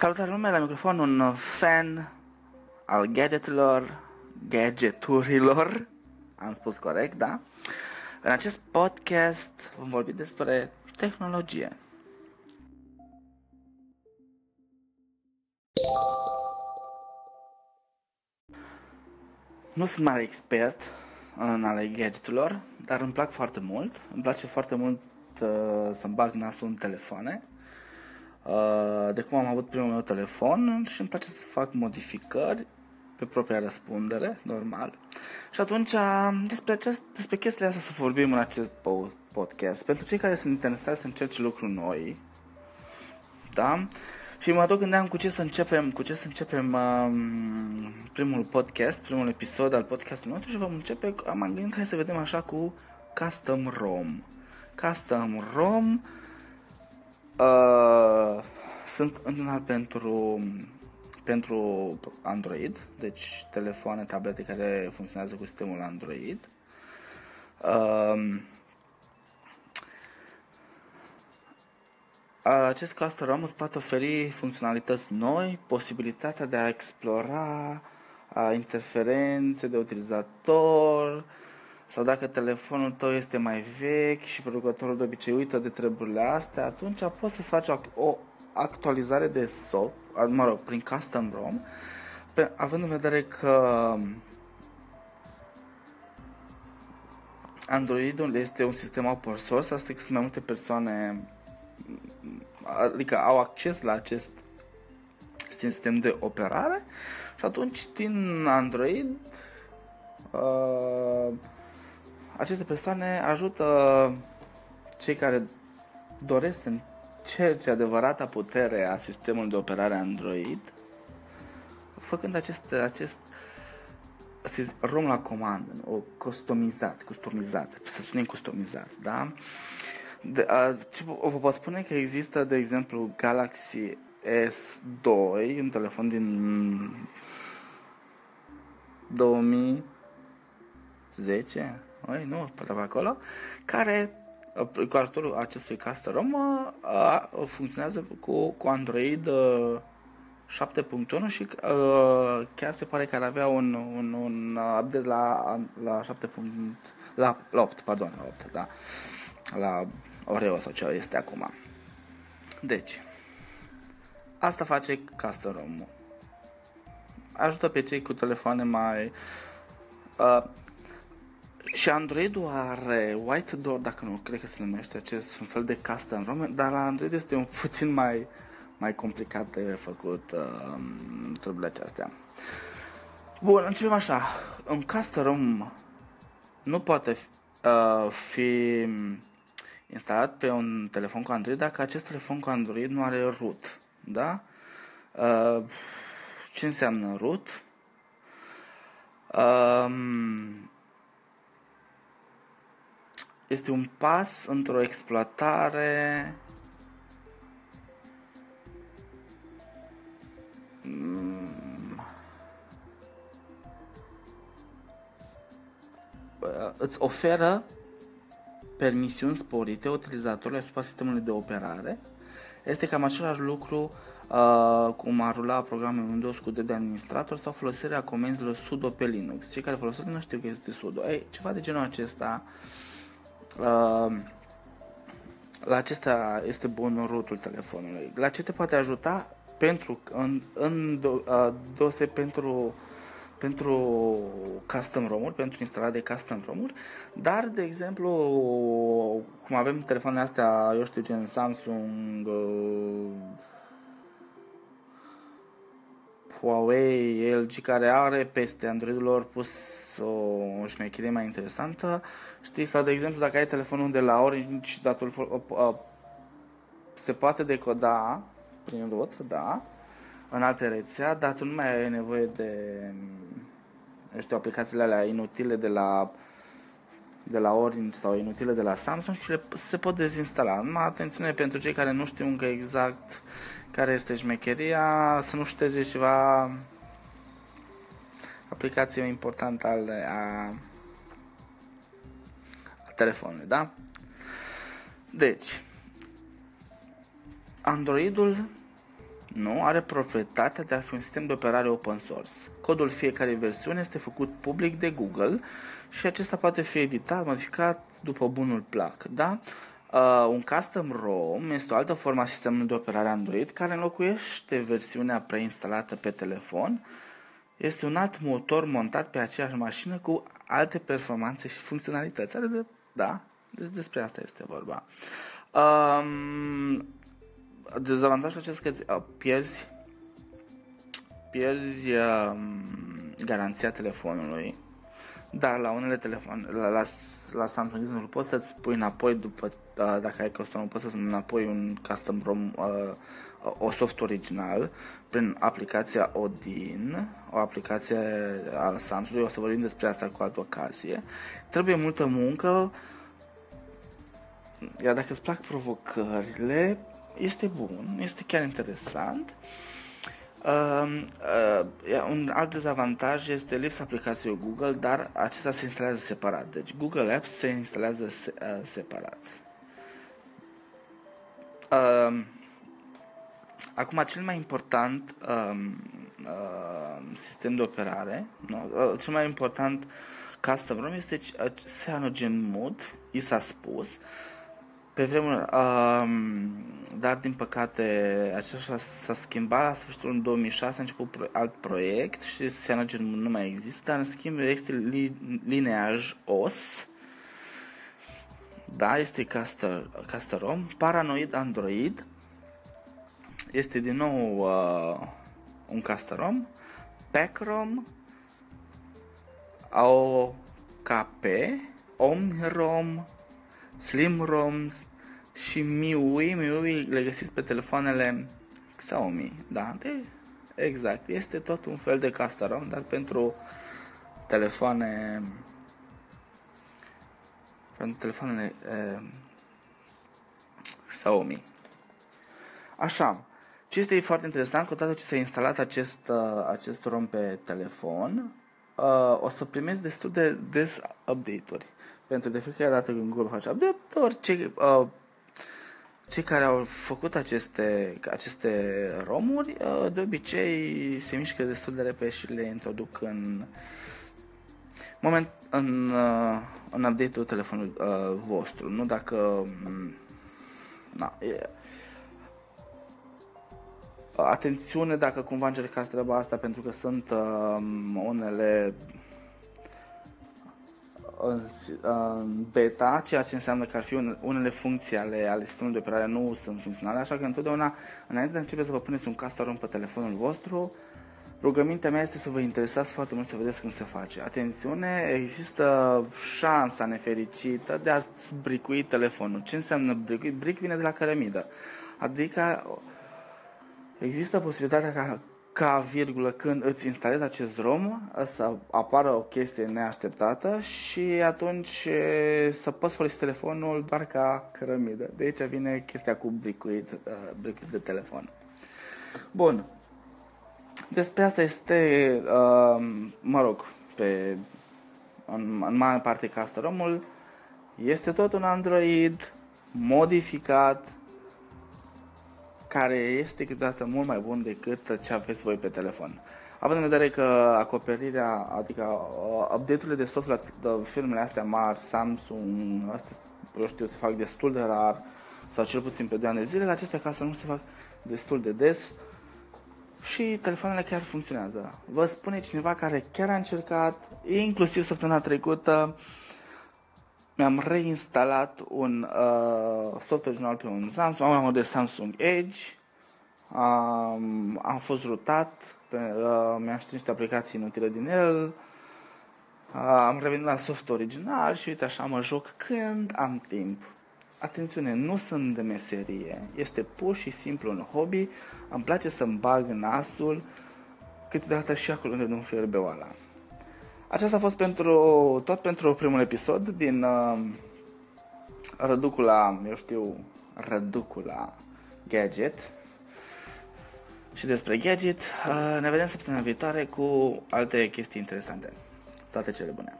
Salutare lume, la microfon un fan al gadgetelor, gadgeturilor, am spus corect, da? În acest podcast vom vorbi despre tehnologie. Nu sunt mare expert în ale gadgeturilor, dar îmi plac foarte mult. Îmi place foarte mult uh, să-mi bag nasul în telefoane Uh, de cum am avut primul meu telefon și îmi place să fac modificări pe propria răspundere, normal. Și atunci despre, acest, despre chestiile astea să vorbim în acest podcast. Pentru cei care sunt interesați să încerce lucruri noi, da? Și mă tot gândeam cu ce să începem, cu ce să începem um, primul podcast, primul episod al podcastului nostru și vom începe, am gândit hai să vedem așa cu Custom ROM. Custom ROM Uh, sunt în pentru, pentru Android, deci telefoane, tablete care funcționează cu sistemul Android. Uh, acest custom ROM îți poate oferi funcționalități noi, posibilitatea de a explora a interferențe de utilizator, sau dacă telefonul tău este mai vechi și producătorul de obicei uită de treburile astea, atunci poți să faci o actualizare de SOP, mă rog, prin custom ROM, pe, având în vedere că Androidul este un sistem open source, asta că sunt mai multe persoane adică au acces la acest sistem de operare și atunci din Android uh, aceste persoane ajută cei care doresc să încerce adevărata putere a sistemului de operare Android, făcând acest, acest rom la comandă, o customizat, customizat, să spunem customizat, da? De, a, ce, vă pot spune că există, de exemplu, Galaxy S2, un telefon din 2010, Oi, nu, pe acolo, care cu ajutorul acestui custom ROM funcționează cu, cu Android 7.1 și uh, chiar se pare că ar avea un, un, un update la, la 7. La, la 8, pardon, la 8, da. La Oreo sau ce este acum. Deci, asta face custom ROM. Ajută pe cei cu telefoane mai uh, și Androidul are White Door, dacă nu cred că se numește acest un fel de custom ROM, dar la Android este un puțin mai, mai complicat de făcut uh, treburile acestea. Bun, începem așa. Un custom ROM nu poate uh, fi instalat pe un telefon cu Android dacă acest telefon cu Android nu are root. Da? Uh, ce înseamnă root? Um, este un pas într-o exploatare mm. îți oferă permisiuni sporite utilizatorului asupra sistemului de operare. Este cam același lucru uh, cum a rula programul Windows cu de administrator sau folosirea comenzilor sudo pe Linux. Cei care folosesc nu știu că este sudo. Ei, ceva de genul acesta uh, Uh, la acesta este bun rotul telefonului. La ce te poate ajuta? Pentru, în, în do, uh, dose pentru pentru custom rom pentru instalarea de custom rom dar, de exemplu, cum avem telefoanele astea, eu știu, gen Samsung, uh, Huawei, LG, care are peste Androidul lor pus o șmecherie mai interesantă, știi, sau de exemplu dacă ai telefonul de la Orange, datul se poate decoda prin root, da, în alte rețea, dar tu nu mai ai nevoie de, eu știu, aplicațiile alea inutile de la de la Orange sau inutile de la Samsung și le, se pot dezinstala. Numai atențiune pentru cei care nu știu încă exact care este șmecheria, să nu șterge ceva aplicație importantă al a, a telefonului, da? Deci, Androidul nu, are proprietatea de a fi un sistem de operare open source. Codul fiecare versiune este făcut public de Google și acesta poate fi editat, modificat după bunul plac. Da? Uh, un custom ROM este o altă formă a sistemului de operare Android care înlocuiește versiunea preinstalată pe telefon. Este un alt motor montat pe aceeași mașină cu alte performanțe și funcționalități. De, da, despre asta este vorba. Um, dezavantajul acesta că uh, pierzi pierzi um, garanția telefonului. Dar la unele telefoane, la, la, la Samsung, exemplu, poți să-ți pui înapoi după, uh, dacă ai custom, poți să-ți înapoi un custom ROM, uh, o soft original, prin aplicația Odin, o aplicație a Samsung, o să vorbim despre asta cu altă ocazie. Trebuie multă muncă, iar dacă îți plac provocările, este bun, este chiar interesant. Uh, uh, un alt dezavantaj este lipsa aplicației Google, dar acesta se instalează separat. Deci Google Apps se instalează se, uh, separat. Uh, acum, cel mai important uh, uh, sistem de operare, nu? Uh, cel mai important custom ROM este Cyanogen Mode, i s-a spus, uh, pe vremuri, um, dar din păcate acesta s-a schimbat. La sfârșitul în 2006, a început pro- alt proiect și Cyanogen nu mai există, dar în schimb este li- lineaj OS, da, este Caster, Casterom, Paranoid Android, este din nou uh, un Casterom, Packrom, AOKP, OmniROM, Slim ROMs și MIUI. MIUI le găsiți pe telefoanele Xiaomi, da? De, exact, este tot un fel de custom ROM, dar pentru telefoane pentru telefoanele eh, Xiaomi. Așa, ce este foarte interesant, că odată ce s-a instalat acest, uh, acest ROM pe telefon, uh, o să primesc destul de des update-uri. Pentru de fiecare dată când Google face update, orice, uh, cei care au făcut aceste, aceste romuri, uh, de obicei se mișcă destul de repede și le introduc în moment în, uh, în update-ul telefonului uh, vostru, nu dacă mm, na, e, atențiune dacă cumva încercați treaba asta pentru că sunt uh, unele în beta, ceea ce înseamnă că ar fi unele funcții ale, ale sistemului de operare nu sunt funcționale, așa că întotdeauna, înainte de începe să vă puneți un custom pe telefonul vostru, rugămintea mea este să vă interesați foarte mult să vedeți cum se face. Atențiune, există șansa nefericită de a bricui telefonul. Ce înseamnă bricui? Bric vine de la cărămidă. Adică există posibilitatea ca ca virgulă când îți instalezi acest ROM să apară o chestie neașteptată și atunci să poți folosi telefonul doar ca cărămidă. De aici vine chestia cu bricuit, uh, bricuit de telefon. Bun. Despre asta este, uh, mă rog, pe, în, în mare parte ca ROM-ul este tot un Android modificat care este câteodată mult mai bun decât ce aveți voi pe telefon. Având în vedere că acoperirea, adică uh, update-urile de soft la firmele astea mari, Samsung, astea, eu știu, se fac destul de rar, sau cel puțin pe 2 ani de zile, la acestea ca să nu se fac destul de des și telefoanele chiar funcționează. Vă spune cineva care chiar a încercat, inclusiv săptămâna trecută, uh, mi-am reinstalat un uh, soft original pe un Samsung, am un de Samsung Edge, um, am fost rutat, pe, uh, mi-am știut niște aplicații inutile din el, uh, am revenit la soft original și uite așa mă joc când am timp. Atențiune, nu sunt de meserie, este pur și simplu un hobby, îmi place să-mi bag nasul, câteodată și acolo unde nu fierbe oala. Aceasta a fost pentru, tot pentru primul episod din uh, Răducula, eu știu, Răducula Gadget. Și despre Gadget, uh, ne vedem săptămâna viitoare cu alte chestii interesante. Toate cele bune!